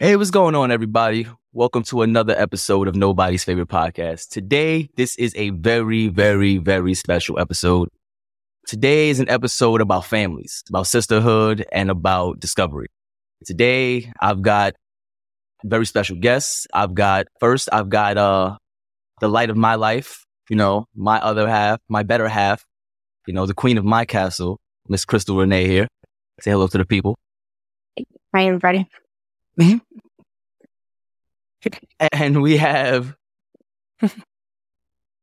Hey, what's going on, everybody? Welcome to another episode of Nobody's Favorite Podcast. Today, this is a very, very, very special episode. Today is an episode about families, about sisterhood, and about discovery. Today, I've got very special guests. I've got first, I've got uh the light of my life, you know, my other half, my better half, you know, the queen of my castle, Miss Crystal Renee here. Say hello to the people. Hi, everybody. And we have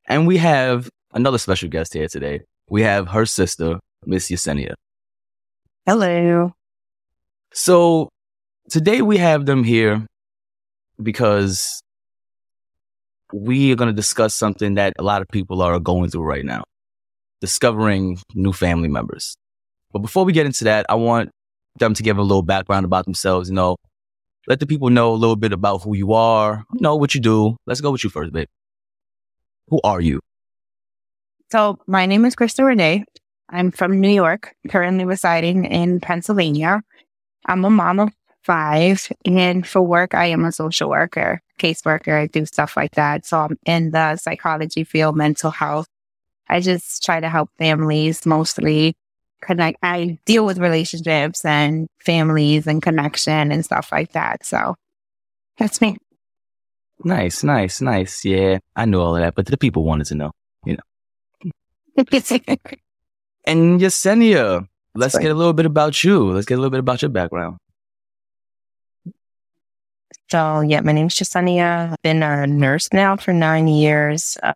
and we have another special guest here today. We have her sister, Miss Yesenia. Hello. So today we have them here because we are going to discuss something that a lot of people are going through right now discovering new family members. But before we get into that, I want them to give a little background about themselves. You know, let the people know a little bit about who you are, know what you do. Let's go with you first, babe. Who are you? So, my name is Crystal Renee. I'm from New York, currently residing in Pennsylvania. I'm a mom of five, and for work, I am a social worker, caseworker. I do stuff like that. So, I'm in the psychology field, mental health. I just try to help families mostly connect. I deal with relationships and families and connection and stuff like that. So, that's me. Nice, nice, nice. Yeah, I know all of that, but the people wanted to know, you know. And Yesenia, let's Sorry. get a little bit about you. Let's get a little bit about your background. So, yeah, my name's Jasenia. I've been a nurse now for nine years, uh,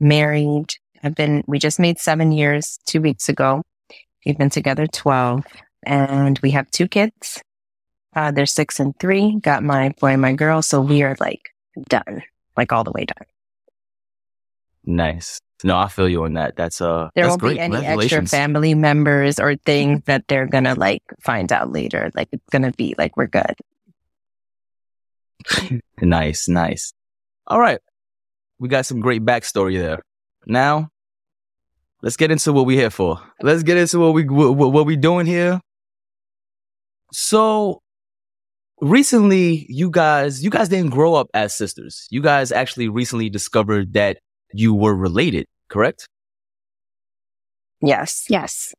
married. I've been, we just made seven years two weeks ago. We've been together 12 and we have two kids. Uh, they're six and three. Got my boy and my girl. So we are like done, like all the way done. Nice. No, I feel you on that. That's uh There that's won't great. be any extra family members or things that they're going to like find out later. Like it's going to be like, we're good. Nice, nice. All right. We got some great backstory there. Now, let's get into what we're here for. Let's get into what we what, what we doing here. So, recently, you guys you guys didn't grow up as sisters. You guys actually recently discovered that you were related, correct? Yes. Yes.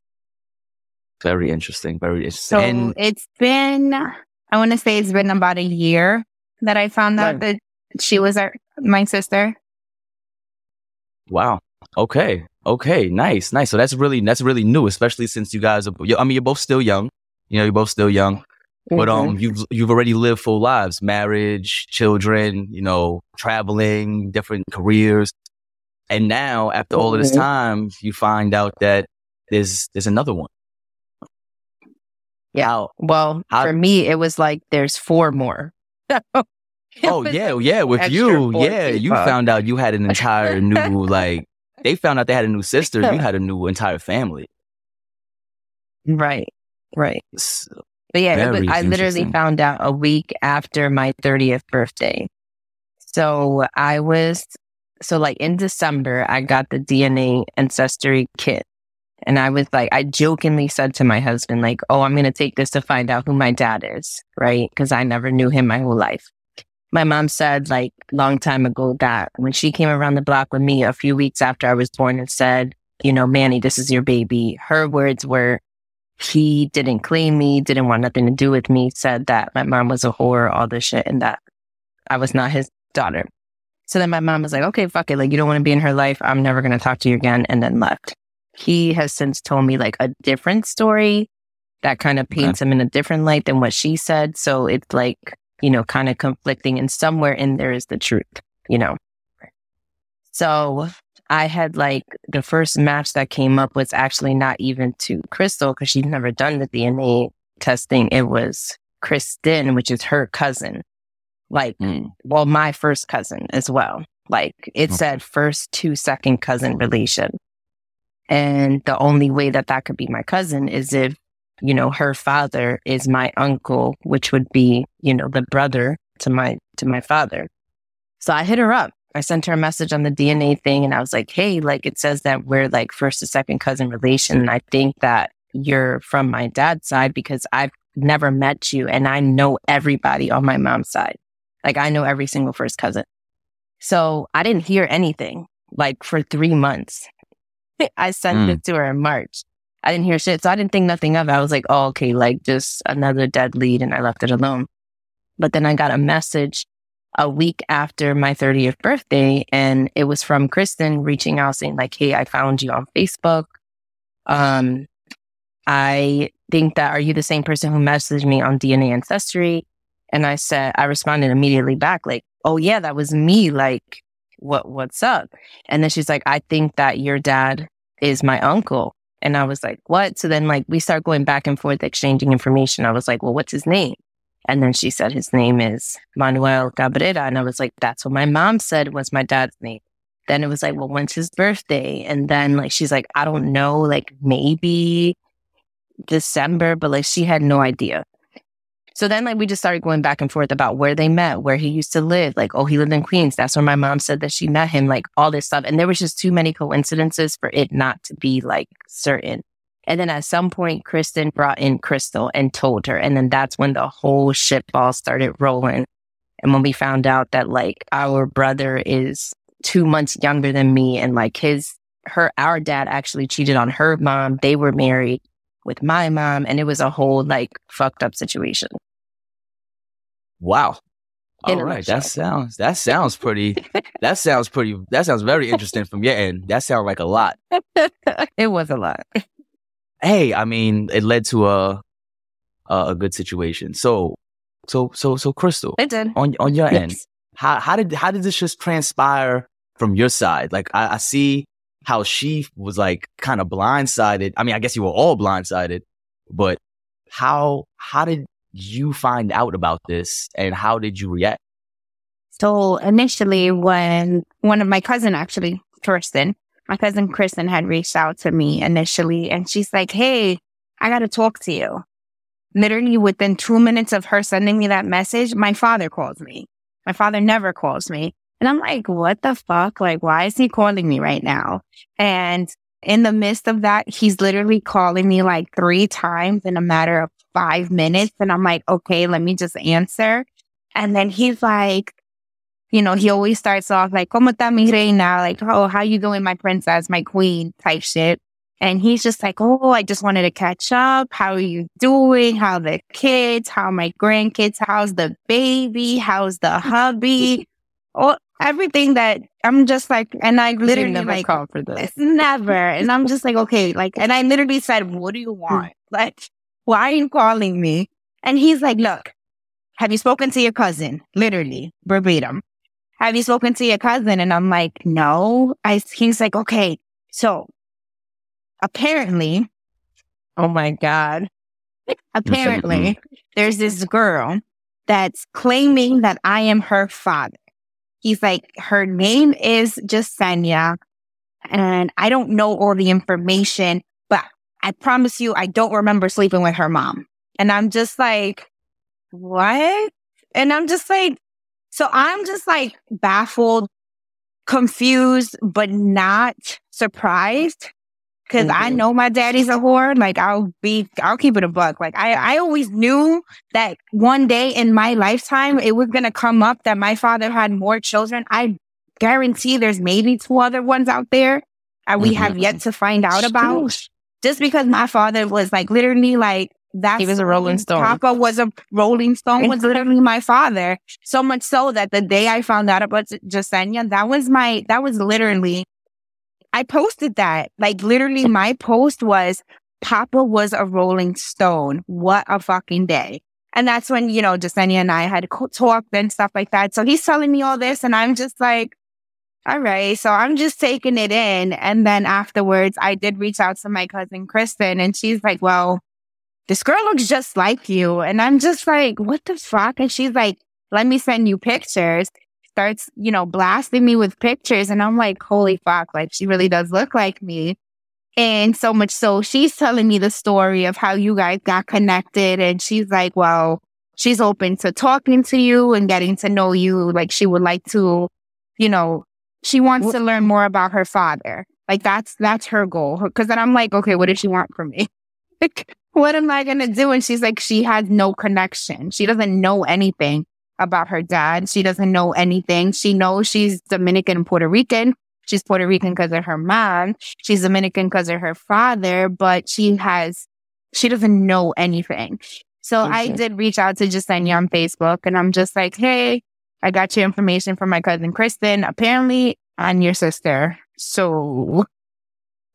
Very interesting. Very interesting. So and it's been, I want to say it's been about a year that I found out that she was our, my sister. Wow. Okay. Okay. Nice. Nice. So that's really that's really new, especially since you guys are. I mean, you're both still young. You know, you're both still young, but Mm-hmm. um, you've you've already lived full lives, marriage, children, you know, traveling, different careers, and now after all of this Mhm. time, you find out that there's there's another one. Yeah. How- Well, How- for me, it was like there's four more. oh yeah, yeah. With you, yeah, you found out you had an entire new like. They found out they had a new sister. You had a new entire family. Right. Right. S- But yeah, it was, I literally found out a week after my 30th birthday. So I was, so like in December, I got the DNA ancestry kit. And I was like, I jokingly said to my husband, like, oh, I'm going to take this to find out who my dad is, right? Because I never knew him my whole life. My mom said, like, long time ago that when she came around the block with me a few weeks after I was born and said, you know, Manny, this is your baby. Her words were, he didn't claim me, didn't want nothing to do with me, said that my mom was a whore, all this shit, and that I was not his daughter. So then my mom was like, okay, fuck it. Like, you don't want to be in her life. I'm never going to talk to you again. And then left. He has since told me like a different story that kind of paints him in a different light than what she said. So it's like, you know, kind of conflicting. And somewhere in there is the truth, you know? So I had like the first match that came up was actually not even to Crystal because she's never done the DNA testing, it was Kristen, which is her cousin. Like, Mm. well, my first cousin as well. Like it Okay. said first to second cousin relation. And the only way that that could be my cousin is if, you know, her father is my uncle, which would be, you know, the brother to my, to my father. So I hit her up. I sent her a message on the DNA thing and I was like, Hey, like it says that we're like first to second cousin relation. And I think that you're from my dad's side because I've never met you and I know everybody on my mom's side. Like I know every single first cousin. So I didn't hear anything like for three months. I sent Mm. it to her in March. I didn't hear shit. So I didn't think nothing of it. I was like, oh, okay, like just another dead lead. And I left it alone. But then I got a message a week after my 30th birthday and it was from Kristen reaching out saying like, Hey, I found you on Facebook. Um, I think that are you the same person who messaged me on DNA ancestry? And I said, I responded immediately back, like, oh yeah, that was me. Like, what, what's up? And then she's like, I think that your dad is my uncle. And I was like, what? So then like we start going back and forth, exchanging information. I was like, well, what's his name? And then she said his name is Manuel Cabrera. And I was like, that's what my mom said was my dad's name. Then it was like, well, when's his birthday? And then like, she's like, I don't know, like maybe December, but like she had no idea. So then like we just started going back and forth about where they met, where he used to live. Like, oh, he lived in Queens. That's where my mom said that she met him, like all this stuff. And there was just too many coincidences for it not to be like certain. And then at some point, Kristen brought in Crystal and told her. And then that's when the whole shit ball started rolling. And when we found out that like our brother is two months younger than me and like his, her, our dad actually cheated on her mom. They were married with my mom and it was a whole like fucked up situation. Wow. All right. That sounds that sounds pretty that sounds pretty that sounds very interesting from your end. That sounds like a lot. it was a lot. Hey, I mean, it led to a a, a good situation. So so so so Crystal, It did. on on your end, how how did how did this just transpire from your side? Like I, I see how she was like kind of blindsided. I mean, I guess you were all blindsided, but how how did you find out about this and how did you react? So initially, when one of my cousin actually, Kirsten, my cousin Kristen had reached out to me initially, and she's like, "Hey, I got to talk to you." Literally within two minutes of her sending me that message, my father calls me. My father never calls me, and I'm like, "What the fuck? Like, why is he calling me right now?" And in the midst of that, he's literally calling me like three times in a matter of five minutes, and I'm like, "Okay, let me just answer." And then he's like, you know, he always starts off like, ¿Cómo está mi reina? Like, oh, how you doing, my princess, my queen type shit. And he's just like, oh, I just wanted to catch up. How are you doing? How the kids? How my grandkids? How's the baby? How's the hubby? Oh, everything that I'm just like, and I literally never like, called for this. it's never. And I'm just like, okay, like, and I literally said, what do you hmm. want? Like, why are you calling me? And he's like, look, have you spoken to your cousin? Literally, verbatim. Have you spoken to your cousin? And I'm like, no. I, he's like, okay. So apparently, Oh my God. apparently there's this girl that's claiming that I am her father. He's like, her name is Jasenia, and I don't know all the information, I promise you, I don't remember sleeping with her mom. And I'm just like, what? And I'm just like, so I'm just like baffled, confused, but not surprised. because I Mhm. know my daddy's a whore. Like I'll be, I'll keep it a buck. Like I, I always knew that one day in my lifetime it was gonna come up that my father had more children. I guarantee there's maybe two other ones out there that we Mhm. have yet to find out about. Just because my father was like literally like that. He was a Rolling Stone. Papa was a Rolling Stone. Was literally my father. So much so that the day I found out about Jasenia, that was my. That was literally. I posted that. Like literally, my post was Papa was a Rolling Stone. What a fucking day. And that's when, you know, Jasenia and I had talked and stuff like that. So he's telling me all this, and I'm just like, all right. So I'm just taking it in. And then afterwards, I did reach out to my cousin Kristen, and she's like, well, this girl looks just like you. And I'm just like, what the fuck? And she's like, let me send you pictures. Starts, you know, blasting me with pictures. And I'm like, holy fuck, like she really does look like me. And so much so she's telling me the story of how you guys got connected. And she's like, well, she's open to talking to you and getting to know you. Like she would like to, you know, she wants to learn more about her father. Like that's, that's her goal. Cause then I'm like, okay, what does she want from me? Like, what am I going to do? And she's like, she has no connection. She doesn't know anything about her dad. She doesn't know anything. She knows she's Dominican and Puerto Rican. She's Puerto Rican because of her mom. She's Dominican because of her father, but she has, she doesn't know anything. So okay. I did reach out to Jasenia on Facebook and I'm just like, hey, I got your information from my cousin Kristen. Apparently, I'm your sister. So,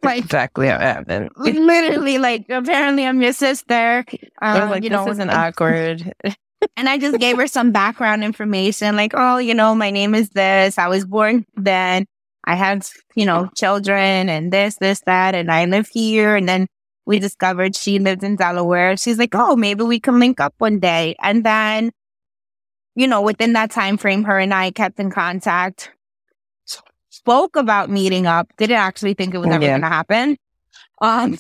like, exactly what happened. literally, like, apparently, I'm your sister. Um, like, you know, it wasn't awkward. and I just gave her some background information, like, oh, you know, my name is this. I was born then. I had, you know, children and this, this, that, and I live here. And then we discovered she lived in Delaware. She's like, oh, maybe we can link up one day. And then, you know, within that time frame, her and I kept in contact, spoke about meeting up, didn't actually think it was ever yeah. going to happen. Um,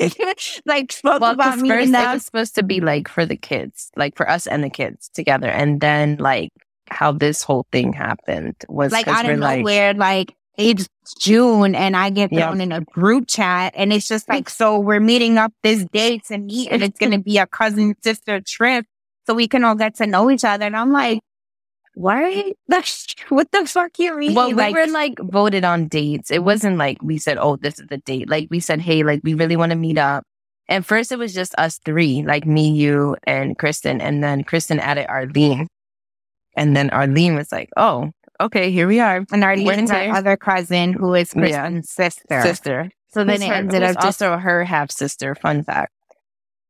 like spoke well, about meeting up. It was supposed to be like for the kids, like for us and the kids together. And then like how this whole thing happened was like out of nowhere, like, like it's June and I get thrown yep. in a group chat and it's just like, so we're meeting up this date to meet and it's going to be a cousin sister trip so we can all get to know each other. And I'm like, what? what the fuck you mean? Well, we like, were like voted on dates. It wasn't like we said, oh, this is the date. Like we said, hey, like we really want to meet up. And first it was just us three, like me, you, and Kristen. And then Kristen added Arlene. And then Arlene was like, oh, okay, here we are. And Arlene's our other cousin who is Kristen's yeah. sister. Sister. So then it ended up just also her half sister. Fun fact.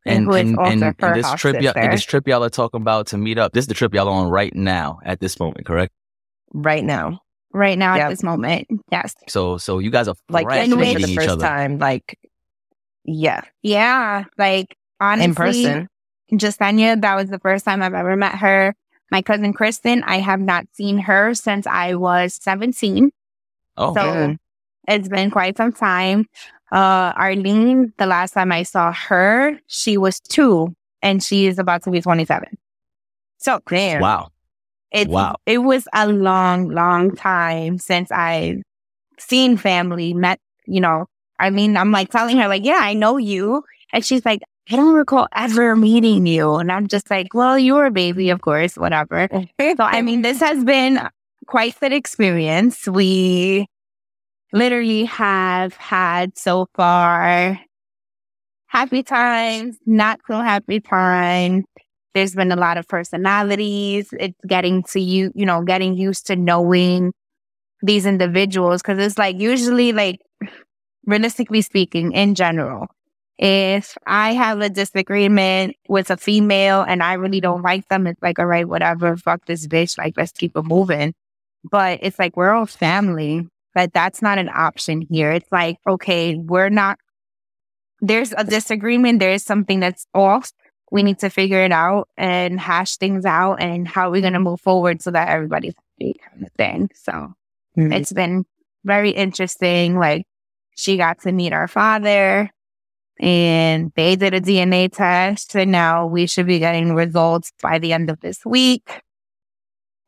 And, and, and, and, and this trip, y'all, this trip y'all are talking about to meet up. This is the trip y'all on right now at this moment, correct? Right now, right now yep. at this moment, yes. So, so you guys are like and for the first time, like yeah, yeah, like honestly, in person. Jasenia, that was the first time I've ever met her. My cousin Kristen, I have not seen her since I was 17. Oh, so good. it's been quite some time. Uh, Arlene, the last time I saw her, she was two and she is about to be 27. So, damn. Wow. It's, wow. It was a long, long time since I seen family, met, you know, I mean, I'm like telling her, like, yeah, I know you. And she's like, I don't recall ever meeting you. And I'm just like, well, you're a baby, of course, whatever. so, I mean, this has been quite an experience. We literally have had so far happy times, not so happy times. There's been a lot of personalities. It's getting to you, you know, getting used to knowing these individuals. Cause it's like usually like realistically speaking, in general, if I have a disagreement with a female and I really don't like them, it's like, all right, whatever, fuck this bitch. Like, let's keep it moving. But it's like, we're all family, but that's not an option here. It's like, okay, we're not, there's a disagreement. There's something that's off. We need to figure it out and hash things out and how we're going to move forward so that everybody's happy kind of thing. So mm-hmm. it's been very interesting. Like, she got to meet our father and they did a DNA test. And now we should be getting results by the end of this week.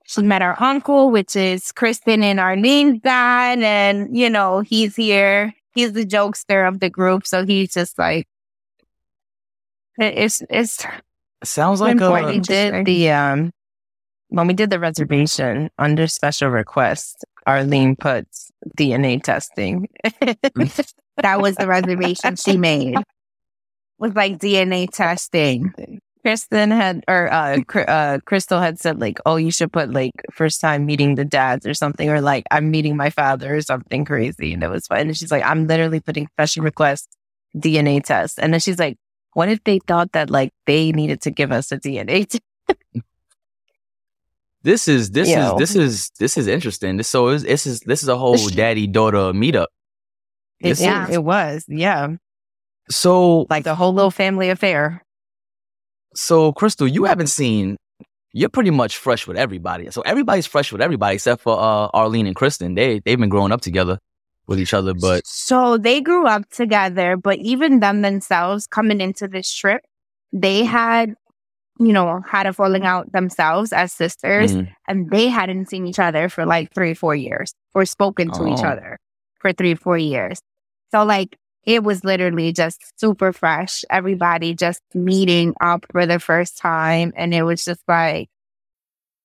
She met our uncle, which is Kristen and Arlene's dad. And, you know, he's here. He's the jokester of the group. So he's just like, it's, it's, sounds like a, we did the, um, when we did the reservation under special request, Arlene puts DNA testing. that was the reservation she made. Was like DNA testing. Kristen had, or uh, uh, Crystal had said like, "Oh, you should put like first time meeting the dads or something, or like I'm meeting my father or something crazy." And it was fun. And she's like, "I'm literally putting special request DNA test." And then she's like, "What if they thought that like they needed to give us a DNA test?" This is this is this is this is interesting. This so this is this is a whole daddy daughter meetup. It, yeah, is. it was. Yeah. So like the whole little family affair. So, Crystal, you haven't seen. You're pretty much fresh with everybody. So everybody's fresh with everybody except for uh, Arlene and Kristen. They they've been growing up together with each other, but So they grew up together, but even them themselves coming into this trip, they had, you know, had a falling out themselves as sisters, Mhm. and they hadn't seen each other for like three, four years or spoken to each Oh. other for three, four years. So like it was literally just super fresh. Everybody just meeting up for the first time. And it was just like,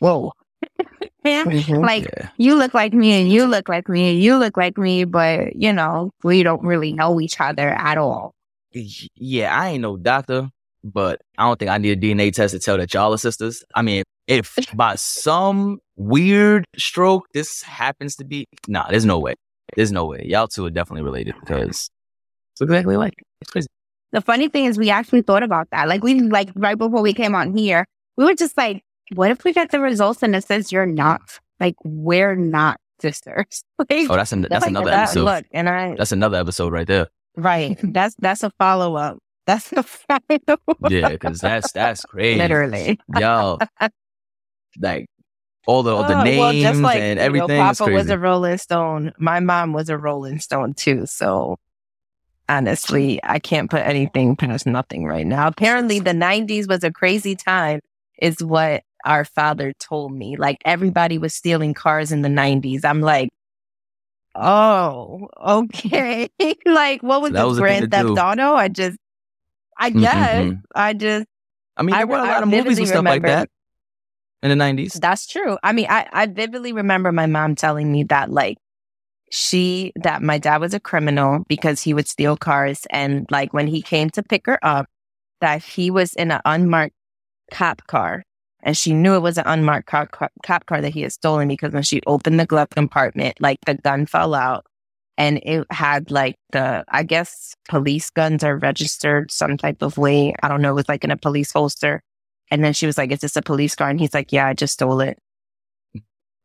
Whoa. yeah, Mhm. like yeah. you look like me and you look like me and you look like me, but you know, we don't really know each other at all. Yeah, I ain't no doctor, but I don't think I need a DNA test to tell that y'all are sisters. I mean, if by some weird stroke this happens to be, nah, there's no way. There's no way. Y'all two are definitely related because it's exactly like it's crazy. The funny thing is we actually thought about that. Like we like right before we came on here, we were just like, what if we get the results and it says you're not like we're not sisters? like, Oh, that's an, that's Like another that, episode. Look, and I That's another episode right there. right. That's that's a follow up. That's a follow up. Yeah, because that's that's crazy. Literally. Y'all, like all the all the Oh, names well, just like, and you know, everything. is Papa was a Rolling Stone. My mom was a Rolling Stone too. So honestly, I can't put anything past nothing right now. Apparently, the '90s was a crazy time, is what our father told me. Like everybody was stealing cars in the '90s. I'm like. Oh, okay. like, what was That this was the Grand Theft. Auto? I just, I Mhm, guess, mhm. I just, I mean, I there were a lot I of movies and stuff like that in the nineties. That's true. I mean, I, I vividly remember my mom telling me that, like, she, that my dad was a criminal because he would steal cars. And, like, when he came to pick her up, that he was in an unmarked cop car. And she knew it was an unmarked cop, cop car that he had stolen because when she opened the glove compartment, like, the gun fell out. And it had, like, the, I guess, police guns are registered some type of way. I don't know. It was like in a police holster. And then she was like, Is this a police car? And he's like, Yeah, I just stole it.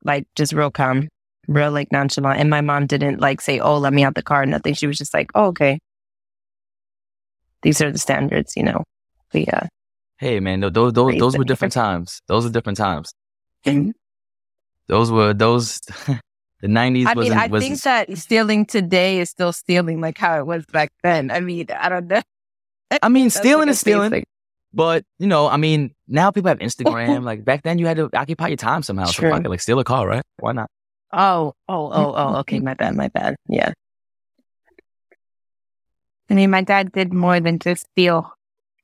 Like, just real calm, real like nonchalant. And my mom didn't like say, Oh, let me out the car, nothing. She was just like, Oh, okay. These are the standards, you know. But yeah. Hey man, tho- those those those were different times. Those were different times. Mhm. Those were those. the nineties I was mean, I was think that stealing today is still stealing like how it was back then. I mean, I don't know. I mean, stealing like is stealing. basic- But you know, I mean, now people have Instagram. like back then, you had to occupy your time somehow. So like steal a car, right? Why not? Oh, oh, oh, oh, okay. My bad, my bad. Yeah. I mean, my dad did more than just steal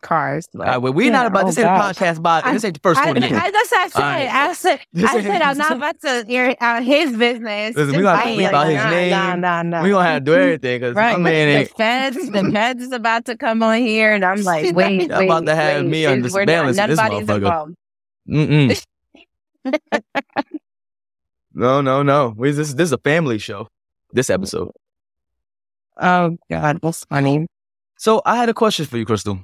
cars. All right, uh, well, we're Yeah, not about oh this. Ain't a podcast about this. Ain't the first I, one. yet. I, that's what I said. All right. I said, This I said, I'm not about to air out uh, his business. Listen, we Just gonna have to saying, bleep out his nah, name. Nah, nah, nah. We gonna have to do everything because Right. I mean, the ain't- feds, the feds is about to come on here, and I'm like, wait, Y'all wait, about to have wait. me on This- we're not- surveillance in this motherfucker. Mm-mm. no, no, no. We, this, this is a family show. This episode. Oh God, that's funny. So I had a question for you, Crystal.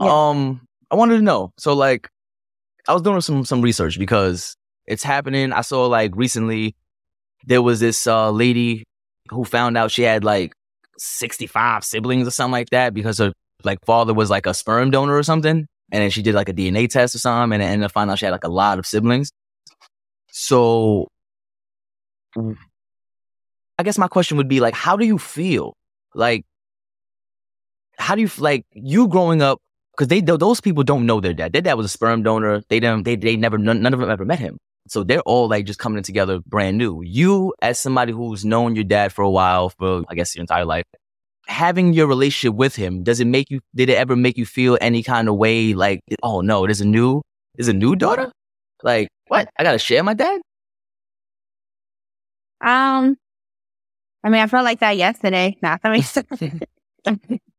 Um, I wanted to know. So, like, I was doing some some research because it's happening. I saw like recently there was this uh lady who found out she had like sixty five siblings or something like that because her like father was like a sperm donor or something, and then she did like a DNA test or something, and then ended up finding out she had like a lot of siblings. So, I guess my question would be like, how do you feel? Like, how do you like you growing up? Because they those people don't know their dad. Their dad was a sperm donor. They don't. They they never. None, none of them ever met him. So they're all like just coming together brand new. You as somebody who's known your dad for a while, for I guess your entire life, having your relationship with him, does it make you? Did it ever make you feel any kind of way? Like, oh no, there's a new, there's a new daughter. Like what? I gotta share my dad. Um, I mean, I felt like that yesterday. Not that makes sense.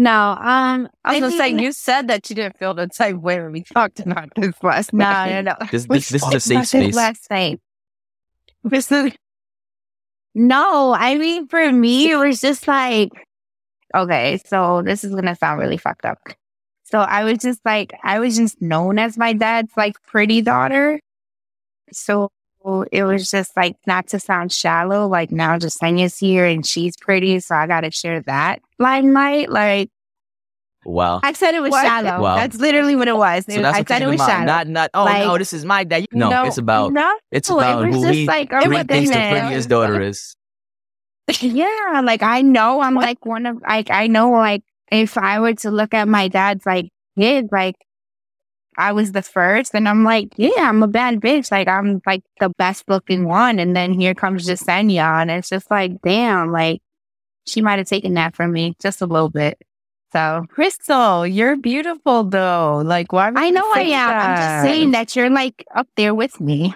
No, um, I was I gonna say you said that you didn't feel the same way when we talked about this last no, night. no, no. This We this, this is a safe this space. Last night. This is- No, I mean, for me, it was just like, okay, so this is gonna sound really fucked up. So I was just like, I was just known as my dad's like pretty daughter. So it was just like, not to sound shallow, like now Jasenia's here and she's pretty, so I gotta share that limelight. Like, Wow. I said it was What? shallow. Wow. That's literally what it was. So that's I said it was shallow. Not not oh Like- no, this is my dad. No, No, it's about no, it's it about was who just he, like, oh who oh he thinks the prettiest daughter is. Yeah, like I know I'm like one of like I know like if I were to look at my dad's like kid, like I was the first and I'm like, yeah, I'm a bad bitch. Like I'm like the best looking one. And then here comes Jasenia and it's just like, damn, like she might have taken that from me just a little bit. So Crystal, you're beautiful though. Like why? would I know I am. I'm just saying that you're like up there with me.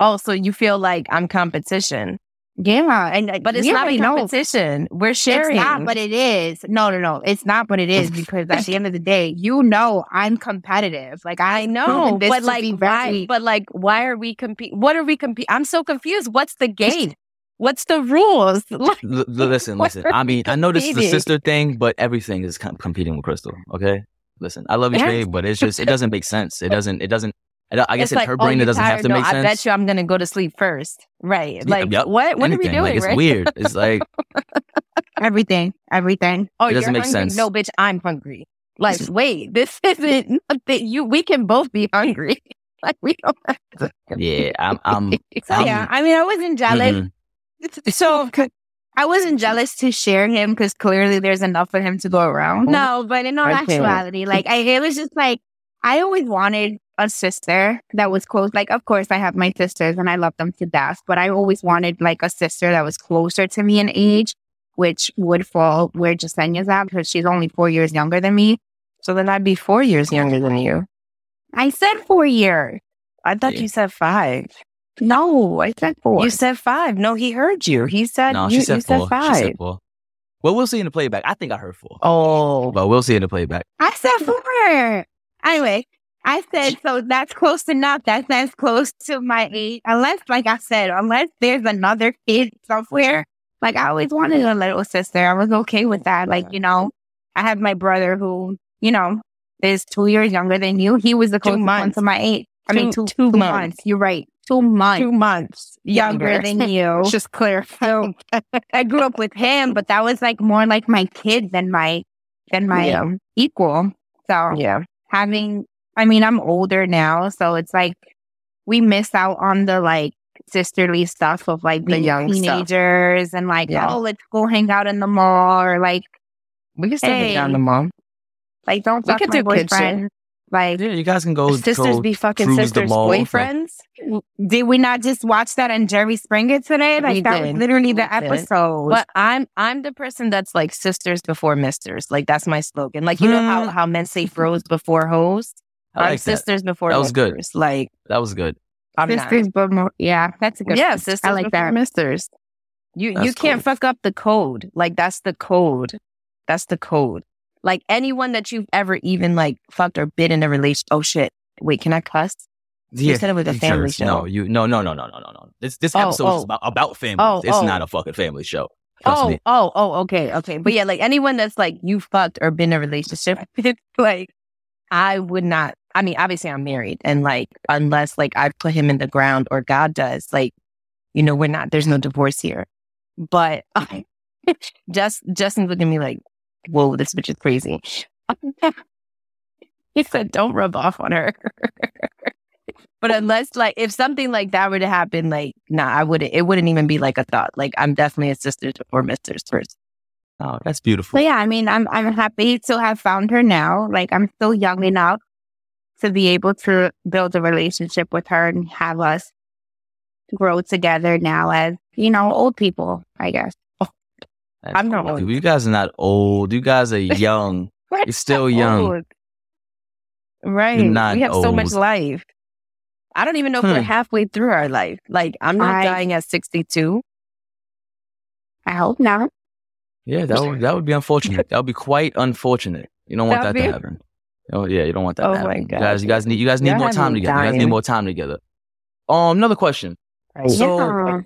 Oh, so you feel like I'm competition, Yeah. And uh, but it's not a already know. competition. We're sharing. It's not, but it is. No, no, no. It's not, but it is because at the end of the day, you know, I'm competitive. Like I I know, this but like, be why? But like, why are we compete? What are we compete? I'm so confused. What's the game? What's the rules? Like, L- l- listen, listen. I mean, I know this is a competing? sister thing, but everything is com- competing with Crystal. Okay, listen. I love you, babe, but it's just it doesn't make sense. It doesn't. It doesn't. I I guess it's in like, her oh, it doesn't have tired? to no, make I bet you I'm gonna go to sleep first. Right? Yeah, Like, yep. what? What Anything. are we doing? Like, it's right? weird. It's like everything, everything. Oh, It doesn't you're make hungry? sense. No, bitch, I'm hungry. Like, wait, this isn't nothing. You, we can both be hungry. Like, we don't have to. yeah. I'm. I'm So Um, yeah, I mean, I wasn't jealous. mhm. So I wasn't jealous to share him because clearly there's enough for him to go around. No, but in all I can't. actuality, like I, it was just like I always wanted a sister that was close. Like, of course, I have my sisters and I love them to death, but I always wanted like a sister that was closer to me in age, which would fall where Jasenia's at because she's only four years younger than me. So then I'd be four years younger than you. I said four years. I thought Yeah. you said five. No, I said four. You said five. No, he heard you. He said No, you, she said you four. said five. She said four. Well, we'll see in the playback. I think I heard four, Oh, but we'll see in the playback. I said four. Anyway, I said so that's close enough. That's as close to my age. Unless, like I said, unless there's another kid somewhere. Like I always wanted a little sister. I was okay with that. Like, you know, I have my brother who, you know, is two years younger than you. He was the closest one to my age. I mean, Two- two, two two months. months. You're right. Two months two months younger than you. Just clear. clarify. I grew up with him, but that was like more like my kid than my than my Yeah. um, equal. So yeah. having, I mean, I'm older now, so it's like we miss out on the like sisterly stuff of like The being young stuff. teenagers and like, Yeah. oh, let's go hang out in the mall or like, We can still hang out in the mall. like don't We fuck could my do boyfriend. Like, Yeah, you guys can go. sisters go be fucking sisters' boyfriends. did we not just watch that on Jerry Springer today? Like We that did. was literally the We did. episode. But I'm I'm the person that's like sisters before misters. Like that's my slogan. Like you know how Hmm. how men say bros before hoes. I I'm like that. sisters before That was good. misters. Like That was good. I'm sisters, but more, yeah, that's a good. Yeah, one. sisters I like before that. misters. You That's you can't cool. fuck up the code. Like that's the code. That's the code. Like anyone that you've ever even like fucked or been in a relation. Oh shit. Wait, can I cuss? You said it was a sure. family show. No, you no no no no no no no. This this Oh, episode oh. is about about family. Oh, it's oh. not a fucking family show. Trust oh, me. oh, oh, okay, okay. But yeah, like anyone that's like you fucked or been in a relationship like I would not. I mean, obviously I'm married, and like unless like I put him in the ground or God does, like you know, we're not. There's no divorce here. But just Justin's looking at me like, "Whoa, this bitch is crazy." he said, "Don't rub off on her." But unless like if something like that were to happen, like nah, I wouldn't. It wouldn't even be like a thought. Like I'm definitely a sister or misters first. Oh, that's beautiful. So yeah, I mean, I'm I'm happy to have found her now. Like I'm still young enough to be able to build a relationship with her and have us grow together now as you know old people. I guess. That's I'm not cool. old. You guys are not old. You guys are young. You're still young. Old. Right. You're not we have so much life. I don't even know if we're Hmm. halfway through our life. Like I'm not I- dying at 62. I hope not. Yeah, that would that would be unfortunate. That would be quite unfortunate. You don't want That'd that to happen. Oh yeah, you don't want that Oh to my happen. You God. guys, you guys need you guys need Y'all more have time me together. You guys need more time together. Um, another question. So Yeah.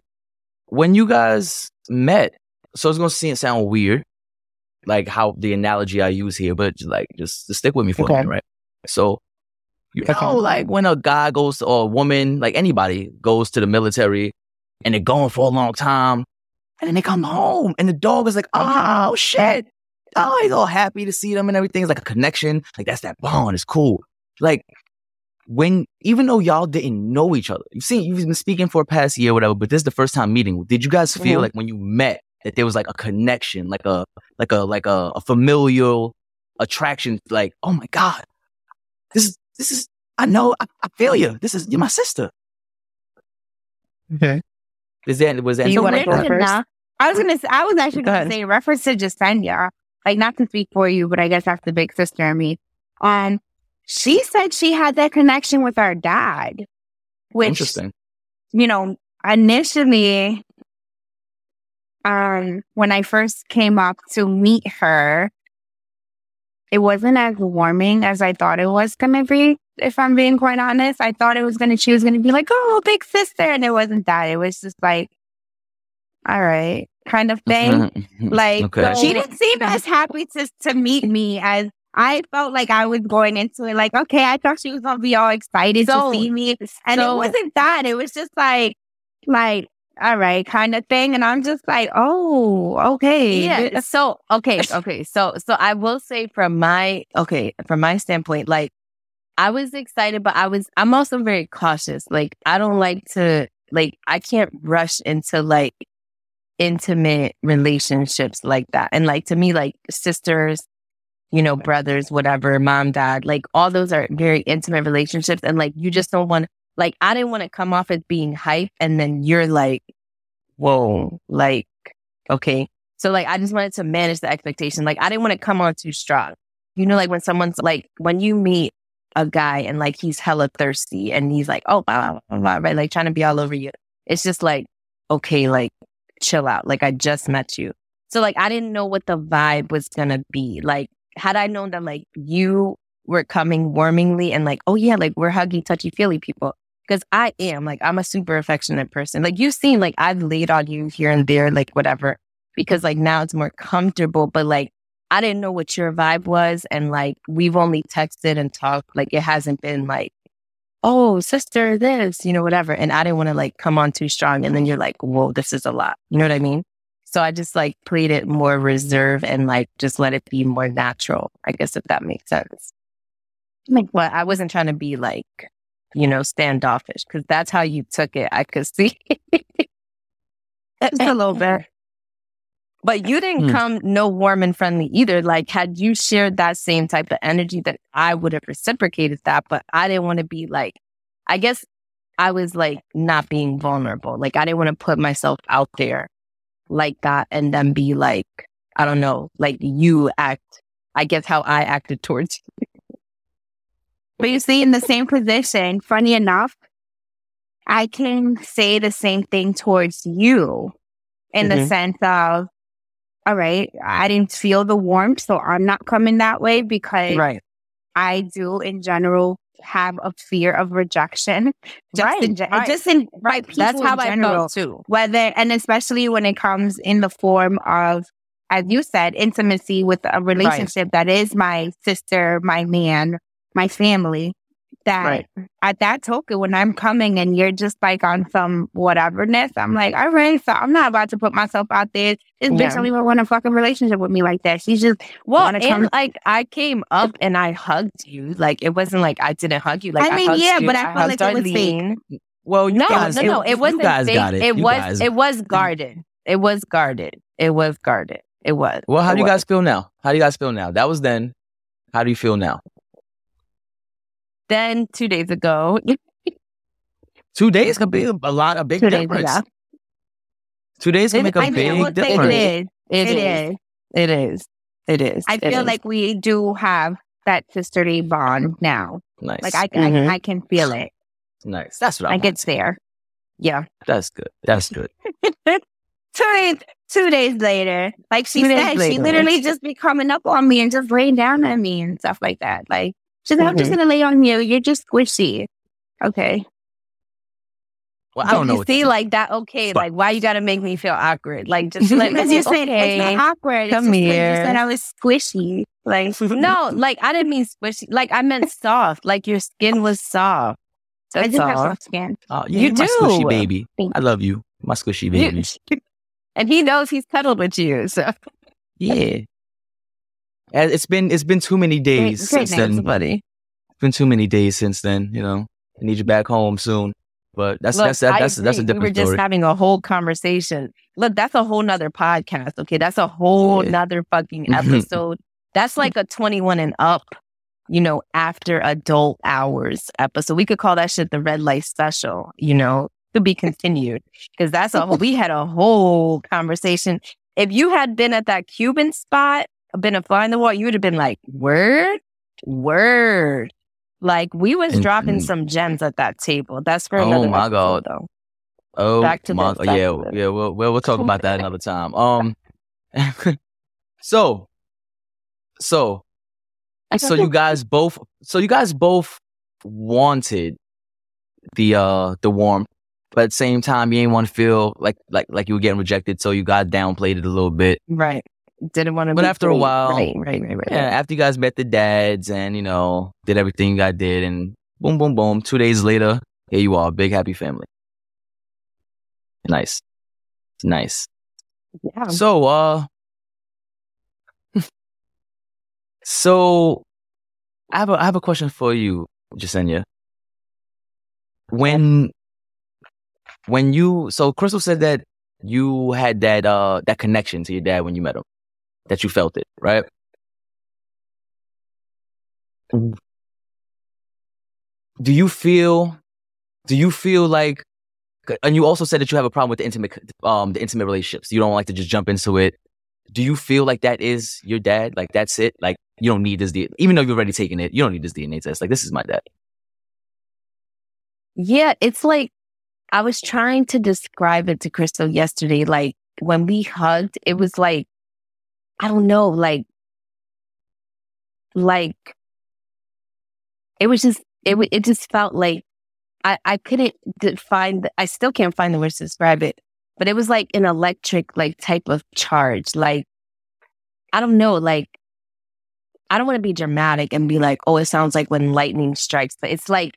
when you guys met, so it's gonna seem sound weird, like how the analogy I use here, but just like just, just stick with me for Okay. a minute, right? So you know, like when a guy goes to, or a woman, like anybody goes to the military and they're going for a long time, and then they come home and the dog is like, oh shit. Oh, he's all happy to see them and everything. It's like a connection. Like that's that bond. It's cool. Like when even though y'all didn't know each other, you've seen you've been speaking for a past year, whatever, but this is the first time meeting. Did you guys feel Mhm. like when you met that there was like a connection, like a like a like a, a familial attraction, like, oh my God, this is this is I know I, I feel you. This is you're my sister. Okay. Is that was that Do you So wanna go like Rick that? first? and I I was gonna say, I was actually Go gonna ahead. say, reference to Jasenia, like not to speak for you, but I guess that's the big sister in me. Um, she said she had that connection with our dad, which Interesting. you know, initially, um, when I first came up to meet her, it wasn't as warming as I thought it was gonna be. If I'm being quite honest, I thought it was gonna, she was gonna be like, "Oh, big sister," and it wasn't that. It was just like, "All right," kind of mm-hmm, thing. Mm-hmm. Like okay. she didn't seem as happy to to meet me as I felt like I was going into it. Like, okay, I thought she was gonna be all excited So- to see me, and so- it wasn't that. It was just like, like, all right, kind of thing. And I'm just like, oh, okay, Yeah. So okay, okay. So so I will say from my okay, from my standpoint, like I was excited, but I was I'm also very cautious. Like I don't like to like I can't rush into like intimate relationships like that. And like to me, like sisters, you know, brothers, whatever, mom, dad, like all those are very intimate relationships. And like you just don't want like I didn't want to come off as being hype and then you're like, whoa, like, okay. So like I just wanted to manage the expectation. Like I didn't want to come on too strong. You know, like when someone's like when you meet a guy and like he's hella thirsty and he's like, oh blah, blah, blah, right, like trying to be all over you. It's just like, okay, like chill out. Like I just met you. So like I didn't know what the vibe was gonna be. Like had I known that like you were coming warmingly and like, oh yeah, like we're huggy, touchy feely people. Cause I am like I'm a super affectionate person. Like you've seen like I've laid on you here and there, like whatever. Because like now it's more comfortable. But like I didn't know what your vibe was and like we've only texted and talked. Like it hasn't been like, oh, sister, this, you know, whatever. And I didn't want to like come on too strong. And then you're like, whoa, this is a lot. You know what I mean? So I just like played it more reserve and like just let it be more natural, I guess, if that makes sense. Like, well, I wasn't trying to be like, you know, standoffish because that's how you took it. I could see. just a little bit. But you didn't Hmm. come no warm and friendly either. Like, had you shared that same type of energy, that I would have reciprocated that. But I didn't want to be like, I guess I was like not being vulnerable. Like, I didn't want to put myself out there like that and then be like, I don't know, like you act, I guess how I acted towards you. But you see, in the same position, funny enough, I can say the same thing towards you in the Mhm. sense of, all right, I didn't feel the warmth, so I'm not coming that way because Right. I do in general have a fear of rejection. Just Right, in, gen- right. just in by people That's how in I general. felt too. Whether and especially when it comes in the form of, as you said, intimacy with a relationship that is my sister, my man, my family. That Right. at that token, when I'm coming and you're just like on some whateverness, I'm like, all right, so I'm not about to put myself out there. This bitch Yeah. don't even want a fucking relationship with me like that. She's just Well, and come- like I came up and I hugged you. Like it wasn't like I didn't hug you. Like I mean, hugged yeah, you, but I felt hugged like it was fake. Well, you No, guys, no, no. It wasn't. You guys fake. got it. It You was. guys- It was guarded. It was guarded. It was guarded. It was. Well, how It do you was. guys feel now? How do you guys feel now? That was then. How do you feel now? Then two days ago, Two days could be a lot, a big Two days difference. ago. Two days can make a I big think I would say difference. it is. it It is. is. It is. It is. I feel is. like we do have that sisterly bond now. Nice, Like I, Mhm. I, I can feel it. nice. That's what I Like want. it's there. yeah. That's good. That's good. two days, two days later, like she Two said, she literally just be coming up on me and just laying down on me and stuff like that. Like she's like, I'm just Mhm. gonna lay on you. You're just squishy. Okay. Well, I don't know. You what see, like that. Okay, But- like why you got to make me feel awkward? Like just let me. Because you said okay. it's not awkward. come it's just here. You said I was squishy. Like no, like I didn't mean squishy. Like I meant soft. Like your skin was soft. I That's do have soft skin. Oh, yeah, You you're my squishy do. baby. I love you, my squishy baby. You- and he knows he's cuddled with you. So Yeah. And It's been it's been too many days great since names, then. buddy. It's been too many days since then. You know, I need you back home soon. But that's Look, that's that, that's that's a different We were just story. having a whole conversation. Look, that's a whole nother podcast. Okay, that's a whole Yeah. nother fucking episode. that's like a twenty-one and up. You know, after adult hours episode, we could call that shit the red light special. You know, to be continued because that's a we had a whole conversation. If you had been at that Cuban spot, been a fly in the wall, you would have been like, word, word. Like we was And- dropping and- some gems at that table. That's for another. Oh another my episode, God. though. oh back to my, this, yeah, to yeah. We'll, we'll we'll talk about that another time. Um, so, so, so you guys both, so you guys both wanted the uh the warmth, but at the same time you ain't want to feel like like like you were getting rejected, so you got downplayed it a little bit. Right. Didn't want to. But after a while- right, right, right, right. Yeah, after you guys met the dads and you know did everything you guys did, and boom, boom, boom. Two days later, here you are, big happy family. Nice, nice. Yeah. So, uh, so I have a I have a question for you, Jasenia. When when you so Crystal said that you had that uh that connection to your dad when you met him, that you felt it, right? Do you feel do you feel like and you also said that you have a problem with the intimate um the intimate relationships. You don't like to just jump into it. Do you feel like that is your dad? Like that's it? Like you don't need this DNA. Even though you've already taken it, you don't need this DNA test. Like this is my dad. Yeah, it's like I was trying to describe it to Crystal yesterday. Like when we hugged, it was like I don't know, like like it was just it it just felt like I I couldn't find the- I still can't find the words to describe it, but it was like an electric like type of charge. Like I don't know, like I don't want to be dramatic and be like, oh, it sounds like when lightning strikes, but it's like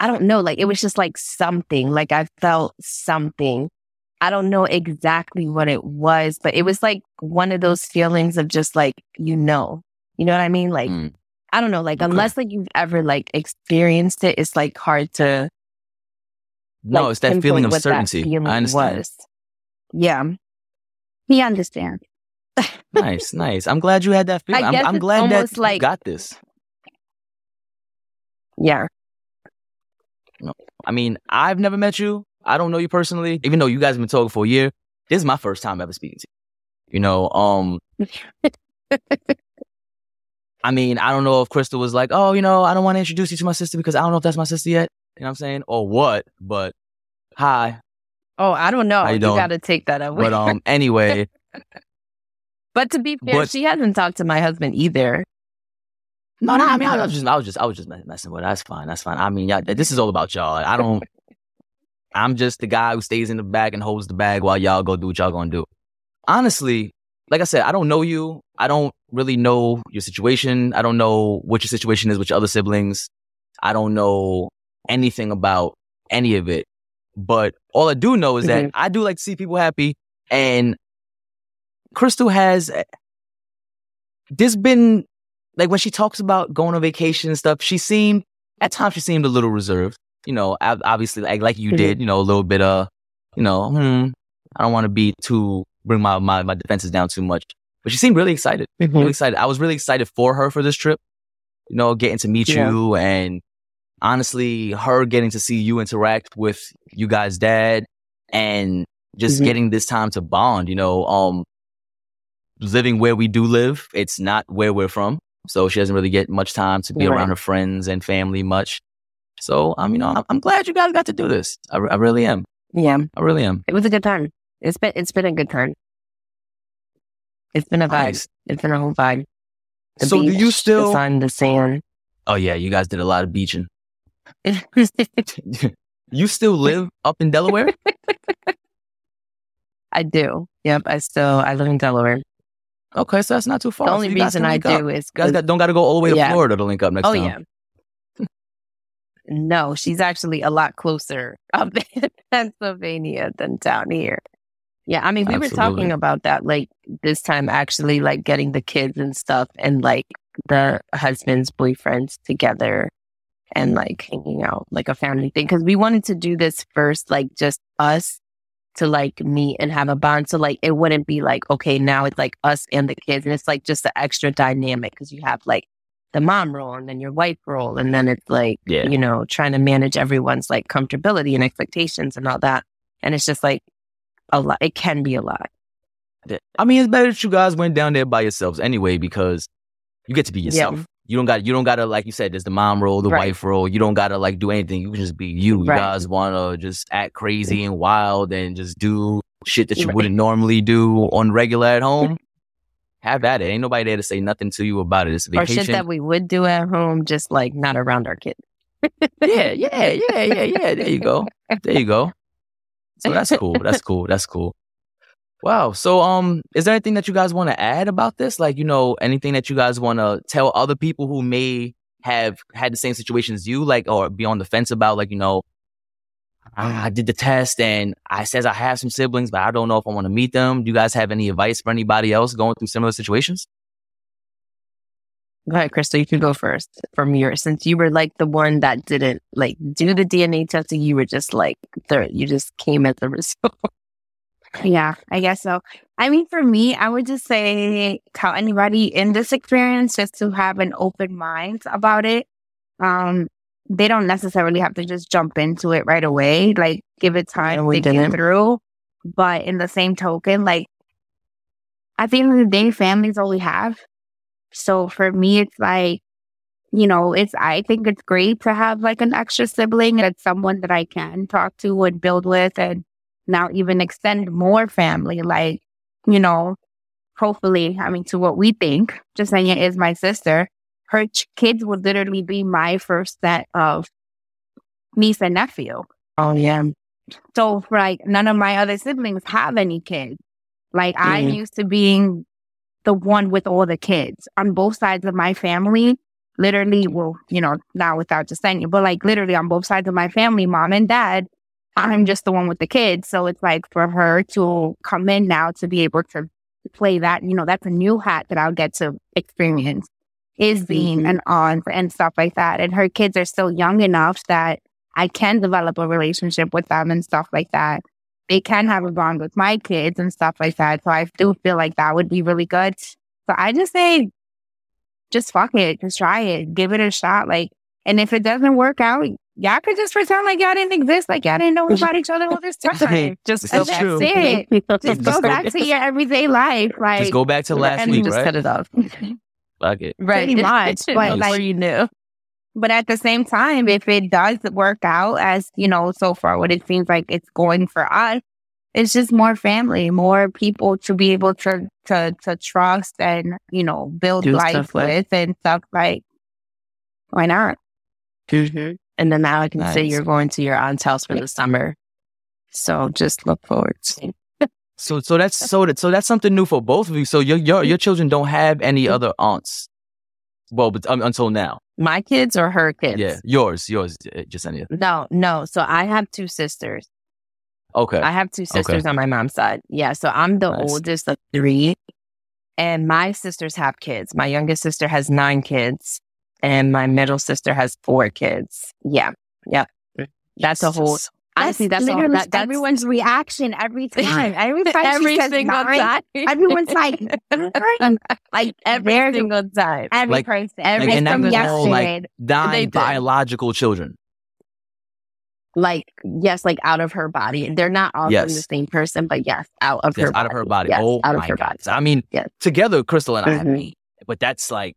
I don't know. Like it was just like something. Like I felt something. I don't know exactly what it was, but it was like one of those feelings of just like you know, you know what I mean? Like Mm. I don't know. Like Okay. unless like you've ever like experienced it, it's like hard to. No, like, it's that feeling of what that certainty. feeling I understand. was. Yeah, He understands. nice, nice. I'm glad you had that feeling. I'm, I'm glad that almost you like- got this. yeah. No, I mean, I've never met you. I don't know you personally, even though you guys have been talking for a year. This is my first time ever speaking to you. You know, um, I mean, I don't know if Crystal was like, oh, you know, I don't want to introduce you to my sister because I don't know if that's my sister yet. You know what I'm saying? Or what? But hi. Oh, I don't know. How you You, got to take that away. But um, anyway, but to be fair, but- she hasn't talked to my husband either. no, no. I mean, I was just, I was just, I was just messing with. It. That's fine. That's fine. I mean, y'all, this is all about y'all. I don't. I'm just the guy who stays in the back and holds the bag while y'all go do what y'all gonna do. Honestly, like I said, I don't know you. I don't really know your situation. I don't know what your situation is with your other siblings. I don't know anything about any of it. But all I do know is that mm-hmm. I do like to see people happy. And Crystal has, there's been, like when she talks about going on vacation and stuff, she seemed, at times she seemed a little reserved. You know, obviously, like, like you Mhm. did, you know, a little bit, uh, you know, hmm, I don't want to be too, bring my, my, my defenses down too much. But she seemed really excited really excited. I was really excited for her for this trip. You know, getting to meet Yeah. you and honestly, her getting to see you interact with you guys' dad and just Mhm. getting this time to bond. You know, um, living where we do live, it's not where we're from, so she doesn't really get much time to be Right. around her friends and family much. So, um, you know, I'm, I'm glad you guys got to do this. I, I really am. Yeah, I really am. it was a good time. It's been it's been a good time. It's been a vibe. Nice. It's been a whole vibe. The So do you still- the sun, the sand? Oh yeah, you guys did a lot of beaching. you still live up in Delaware? I do. Yep. I still I live in Delaware. Okay, so that's not too far. The only guys reason I up. do is guys got, don't got to go all the way to Yeah. Florida to link up next Oh time. yeah. No, she's actually a lot closer up in Pennsylvania than down here. Yeah, I mean, we were talking about that like this time actually like getting the kids and stuff and like the husbands, boyfriends together and like hanging out like a family thing. Because we wanted to do this first like just us to like meet and have a bond. So like it wouldn't be like okay now it's like us and the kids. And it's like just the extra dynamic because you have like the mom role and then your wife role and then it's like Yeah. you know trying to manage everyone's like comfortability and expectations and all that and it's just like a lot it can be a lot I mean, it's better that you guys went down there by yourselves anyway because you get to be Yeah. yourself. You don't got you don't gotta like you said. There's the mom role, the Right. wife role. You don't gotta like do anything. You can just be you. You Right. guys want to just act crazy and wild and just do shit that you Right. wouldn't normally do on regular at home. Have at it. Ain't nobody there to say nothing to you about it. It's a or shit that we would do at home just like not around our kids yeah, yeah, yeah, yeah, yeah. There you go. There you go. So that's cool. That's cool. That's cool. Wow. So, um, is there anything that you guys want to add about this? Like, you know, anything that you guys want to tell other people who may have had the same situation as you, like, or be on the fence about, like, you know, "Ah, I did the test and I says I have some siblings, but I don't know if I want to meet them. Do you guys have any advice for anybody else going through similar situations? Go ahead, Crystal. You can go first from your since you were like the one that didn't like do the DNA testing. You were just like third. you just came at the result. Yeah, I guess so. I mean, for me, I would just say tell anybody in this experience just to have an open mind about it. Um, they don't necessarily have to just jump into it right away. Like, give it time And to we think it didn't. through. But in the same token, like at the end of the day, family's all we have. So for me, it's like, you know, it's I think it's great to have like an extra sibling that's someone that I can talk to and build with and now even extend more family. Like, you know, hopefully, I mean, to what we think, Jasenia is my sister. Her kids would literally be my first set of niece and nephew. Oh yeah, So, like, none of my other siblings have any kids. Like, I'm Mhm. used to being the one with all the kids on both sides of my family. Literally, well, you know, not without Jasenia, but like literally on both sides of my family, mom and dad, I'm just the one with the kids. So it's like for her to come in now to be able to play that, you know, that's a new hat that I'll get to experience is being Mhm. an aunt and stuff like that. And her kids are still young enough that I can develop a relationship with them and stuff like that. They can have a bond with my kids and stuff like that. So I do feel like that would be really good. So I just say, just fuck it, just try it, give it a shot. Like, and if it doesn't work out, y'all could just pretend like y'all didn't exist, like y'all didn't know about each other all this time. just That's go true. back. Just Just go go- back to your everyday life, like Just go back to last and week, just right? cut it off. Fuck it. Right, Pretty much, but, like- you knew. But at the same time, if it does work out as, you know, so far what it seems like it's going for us, it's just more family, more people to be able to to to trust and, you know, build Do life stuff with. with and stuff like why not? Mm-hmm. And then now I can say you're going to your aunt's house for the summer. So just look forward to So, so that's so that so that's something new for both of you. So your your your children don't have any Mm-hmm. other aunts. Well, but um, until now, my kids or her kids. yeah, yours, yours, uh, Jasenia. No, no. So I have two sisters. Okay, I have two sisters on my mom's side. Yeah. So I'm the Nice. oldest of three. And my sisters have kids. My youngest sister has nine kids. And my middle sister has four kids. Yeah. Yeah. That's a whole honestly that's all that, that's everyone's reaction every time. Every time every she says single nine, time. everyone's like, like every they're- single time. every Like- person. like, Every and that from was all, like, yesterday. nine They did. biological children. Like, yes, like out of her body. They're not all Yes. from the same person, but yes, out of Yes, her out of her body. Yes, oh out of my her god! body. I mean, Yes. together, Crystal and I have Mhm. eight, but that's like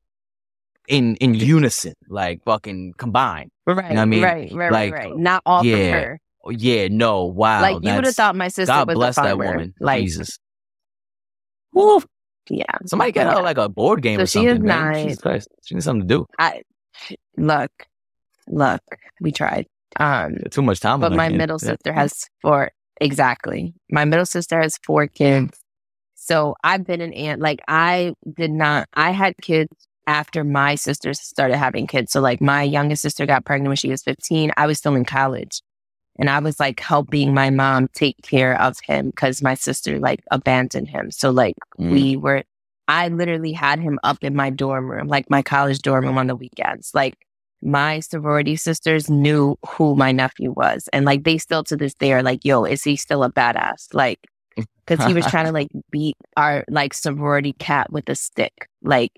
in in unison, like fucking combined. Right. I mean? right, right, Like, right, right. Not all yeah. from her. Oh, yeah, no, wow. like you would have thought my sister God was bless a that woman. Like Jesus. yeah. Somebody Yeah. her like a board game So or she something. is man. nine. Jesus Christ. She needs something to do. I look, look, we tried. Um, Too much time. but my middle Yeah. sister has four. Exactly. My middle sister has four kids. So I've been an aunt. Like I did not, I had kids after my sisters started having kids. So like my youngest sister got pregnant when she was 15. I was still in college and I was like helping my mom take care of him because my sister like abandoned him. So like Mm. we were, I literally had him up in my dorm room, like my college dorm room on the weekends. Like my sorority sisters knew who my nephew was. And like they still to this day are like, yo, is he still a badass? Like, cause he was trying to like beat our like sorority cat with a stick. Like,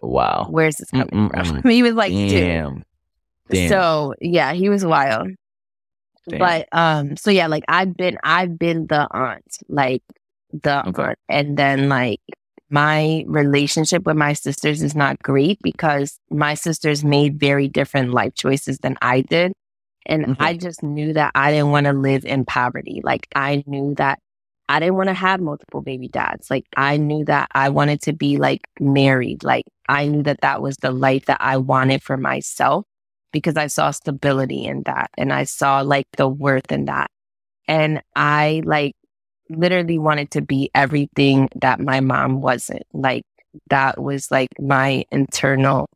Wow. where's this coming Mm-mm-mm. from? he was like. Damn. Damn. So yeah, he was wild. Damn. But um, so yeah, like I've been I've been the aunt, like the Okay. aunt. And then like my relationship with my sisters is not great because my sisters made very different life choices than I did. And Mhm. I just knew that I didn't want to live in poverty. Like I knew that I didn't want to have multiple baby dads. Like I knew that I wanted to be like married. Like I knew that that was the life that I wanted for myself because I saw stability in that and I saw like the worth in that. And I like literally wanted to be everything that my mom wasn't. Like that was like my internal,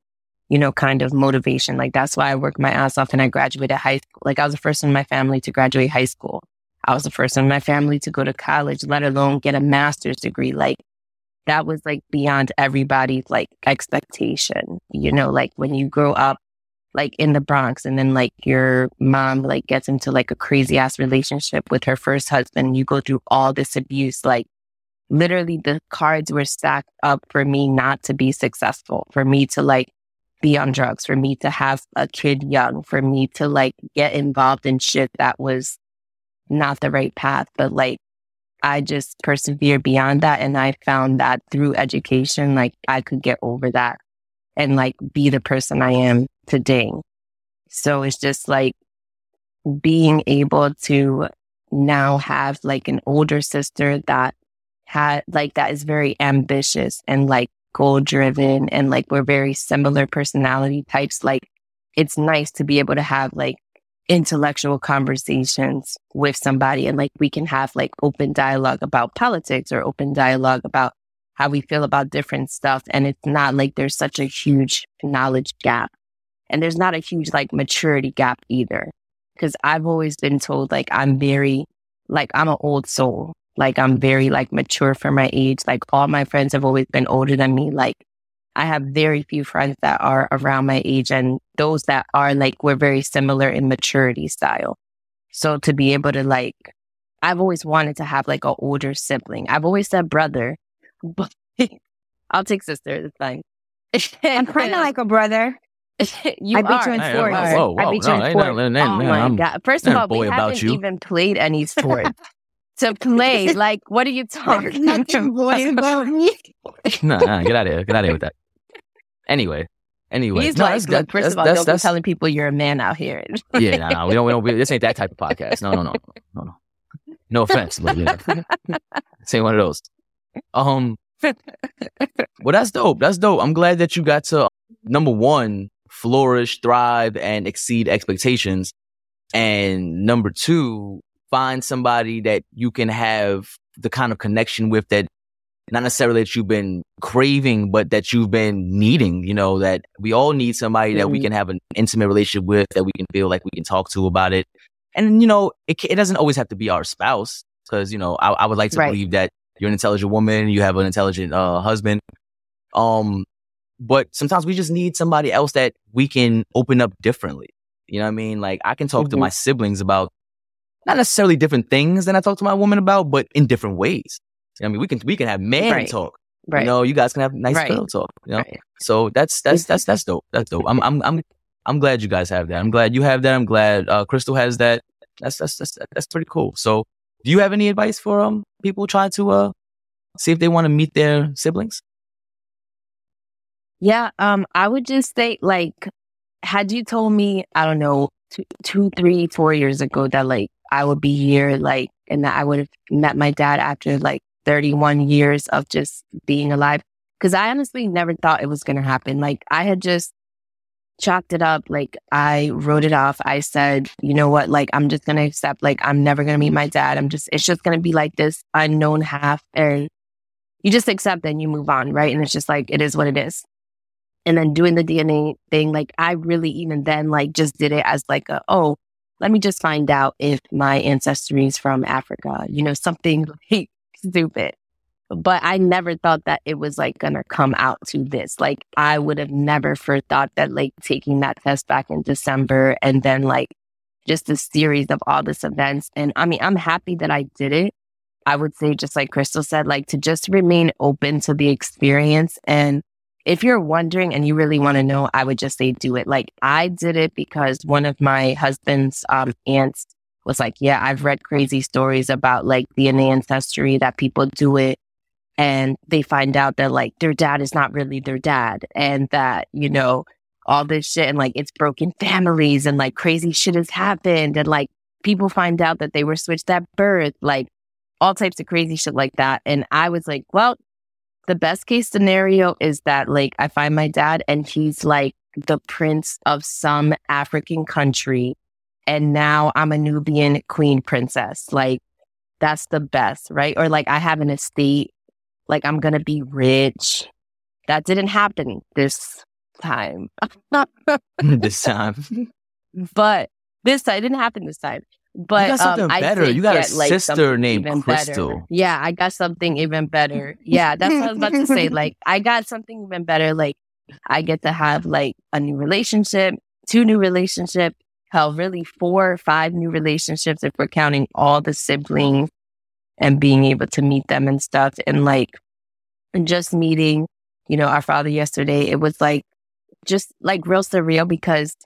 you know, kind of motivation. Like that's why I worked my ass off and I graduated high school. Like I was the first in my family to graduate high school. I was the first in my family to go to college, let alone get a master's degree. Like that was like beyond everybody's like expectation. You know, like when you grow up like in the Bronx and then like your mom like gets into like a crazy ass relationship with her first husband, you go through all this abuse. Like literally the cards were stacked up for me not to be successful, for me to like be on drugs, for me to have a kid young, for me to like get involved in shit that was not the right path. But like I just persevered beyond that. And I found that through education, like I could get over that and like be the person I am today. So it's just like being able to now have like an older sister that had like that is very ambitious and like goal driven and like we're very similar personality types. Like it's nice to be able to have like intellectual conversations with somebody and like we can have like open dialogue about politics or open dialogue about how we feel about different stuff. And it's not like there's such a huge knowledge gap. And there's not a huge like maturity gap either. Cause I've always been told like I'm very, like I'm an old soul. Like I'm very like mature for my age. Like all my friends have always been older than me. Like I have very few friends that are around my age and those that are like, we're very similar in maturity style. So to be able to like, I've always wanted to have like an older sibling. I've always said brother, but I'll take sister. It's fine. I'm kind of like a brother. you I beat are. you in Hey, sports. whoa, whoa, I whoa, beat you no, in ain't sports. nothing- ain't- Oh man, my I'm- god! First of all, we boy about haven't you. even played any sport to play. Like, what are you talking Nothing boy about me. nah, nah, get out of here. Get out of here with that. Anyway. Anyway. He's no, like, that's- look, first that's- of all, that's- don't be telling people you're a man out here. Yeah, nah, nah, we don't, we don't, we, this ain't that type of podcast. No, no, no, no, no. No offense, but you know, this ain't one of those. Um, well, that's dope. That's dope. I'm glad that you got to number one, flourish, thrive, and exceed expectations, and number two, find somebody that you can have the kind of connection with that not necessarily that you've been craving, but that you've been needing, you know, that we all need somebody that we Mhm. can have an intimate relationship with, that we can feel like we can talk to about it. And, you know, it, it doesn't always have to be our spouse because, you know, I, I would like to Right. believe that you're an intelligent woman, you have an intelligent uh, husband. Um, but sometimes we just need somebody else that we can open up differently. You know what I mean? Like I can talk to Mhm. my siblings about not necessarily different things than I talk to my woman about, but in different ways. You know I mean, we can we can have man Right. talk. right. You know, you guys can have nice Right. pillow talk. You know, right. so that's that's that's that's dope. That's dope. I'm I'm I'm I'm glad you guys have that. I'm glad you have that. I'm glad uh, Crystal has that. That's that's that's that's pretty cool. So, do you have any advice for um people trying to uh see if they want to meet their siblings? Yeah. Um, I would just say, like, had you told me, I don't know, two, two, three, four years ago that like I would be here, like, and that I would have met my dad after like 31 years of just being alive. Cause I honestly never thought it was going to happen. Like, I had just chalked it up. Like, I wrote it off. I said, you know what? Like, I'm just going to accept, like, I'm never going to meet my dad. I'm just, it's just going to be like this unknown half. And you just accept and you move on, right? And it's just like, it is what it is. And then doing the DNA thing, like I really even then like just did it as like a, oh, let me just find out if my ancestry is from Africa, you know, something like stupid. But I never thought that it was like gonna come out to this. Like I would have never for thought that like taking that test back in December and then like just a series of all this events. And I mean, I'm happy that I did it. I would say, just like Crystal said, like to just remain open to the experience. And if you're wondering and you really want to know, I would just say do it. Like I did it because one of my husband's um, aunts was like, yeah, I've read crazy stories about like DNA ancestry that people do it and they find out that like their dad is not really their dad and that, you know, all this shit and like it's broken families and like crazy shit has happened and like people find out that they were switched at birth. Like all types of crazy shit like that. And I was like, well, the best case scenario is that like I find my dad and he's like the prince of some African country. And now I'm a Nubian queen princess. Like that's the best, right? Or like I have an estate, like I'm going to be rich. That didn't happen this time. this time. But this time, it didn't happen this time. But you got something um, better. You got a like, sister named Crystal. Better. Yeah, I got something even better. Yeah, that's what I was about to say. Like, I got something even better. Like, I get to have like a new relationship, two new relationships, hell, really four or five new relationships if we're counting all the siblings and being able to meet them and stuff. And like, just meeting, you know, our father yesterday, it was like just like real surreal because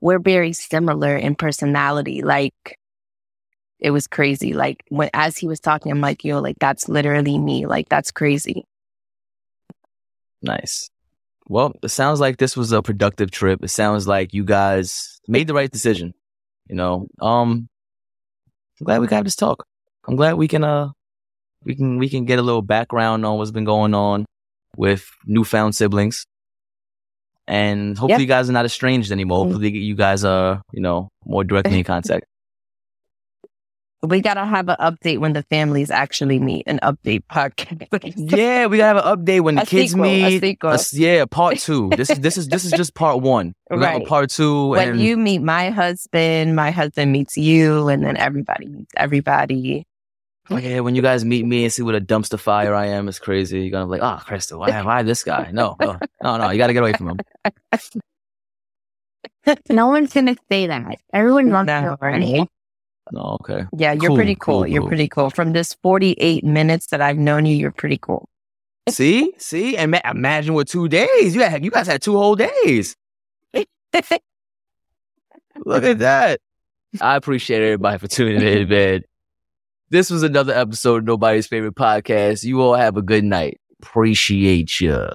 we're very similar in personality. Like, it was crazy. Like when as he was talking, I'm like, yo, like that's literally me. Like that's crazy. Nice. Well, it sounds like this was a productive trip. It sounds like you guys made the right decision. You know, um, I'm glad we got this talk. I'm glad we can uh we can we can get a little background on what's been going on with newfound siblings. And hopefully Yep. you guys are not estranged anymore. Mm. Hopefully you guys are, you know, more directly in contact. We gotta have an update when the families actually meet. An update podcast. yeah, we gotta have an update when the A kids sequel, a meet. sequel. s- yeah, part two. This is this is this is just part one. We got Right. part two, when and you meet my husband, my husband meets you, and then everybody meets everybody. Yeah, when you guys meet me and see what a dumpster fire I am, it's crazy. You're gonna be like, ah, oh, Crystal, why, why this guy? No, no, no, no. You gotta get away from him. no one's gonna say that. Everyone loves No, you already. No, okay. Yeah, you're Cool, pretty cool. cool, You're cool. pretty cool. From this 48 minutes that I've known you, you're pretty cool. See, see, and ma- imagine what two days you had. You guys had two whole days. Look at that. I appreciate everybody for tuning in, man. This was another episode of Nobody's Favorite Podcast. You all have a good night. Appreciate you.